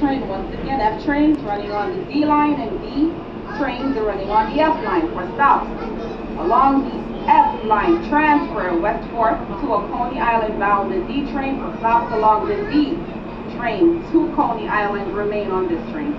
train. Once again, F trains running on the D line and D trains are running on the F line for stops. Along the F line, transfer West 4th to a Coney Island bound. The D train for stops along the D train to Coney Island remain on this train.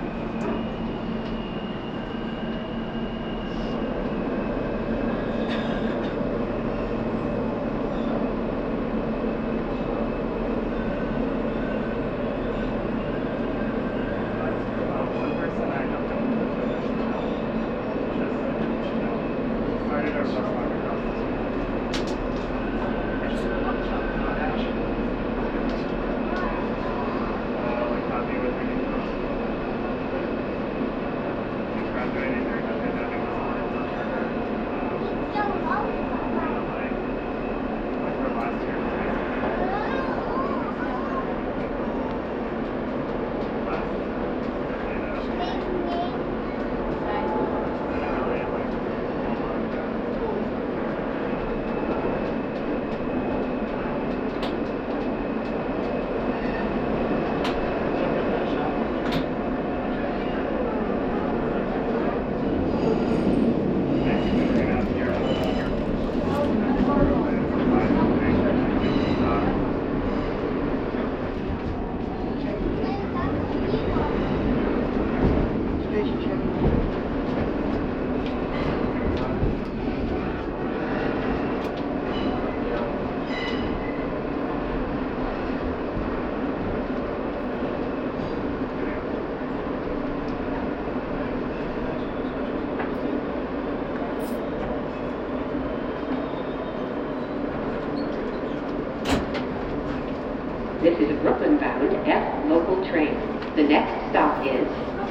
This is a Brooklyn-bound F local train. The next stop is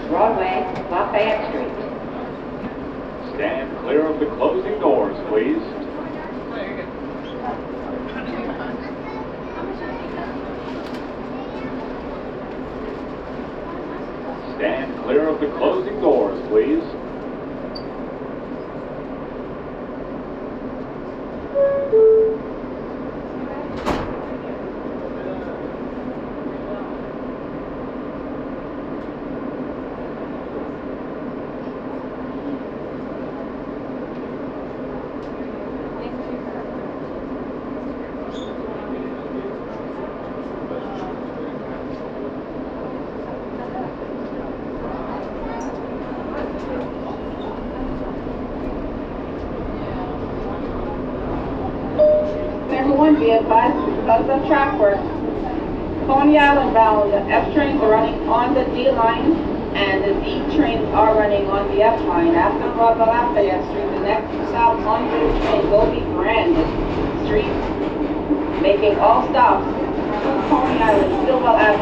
Broadway, Lafayette Street. Stand clear of the closing doors, please. Stand clear of the closing doors, please. Be advised because of track work. Coney Island bound, the F trains are running on the D line and the D trains are running on the F line. After Broadway Lafayette Street, the next stop on train will be Grand Street, making all stops to Coney Island, Stillwell Avenue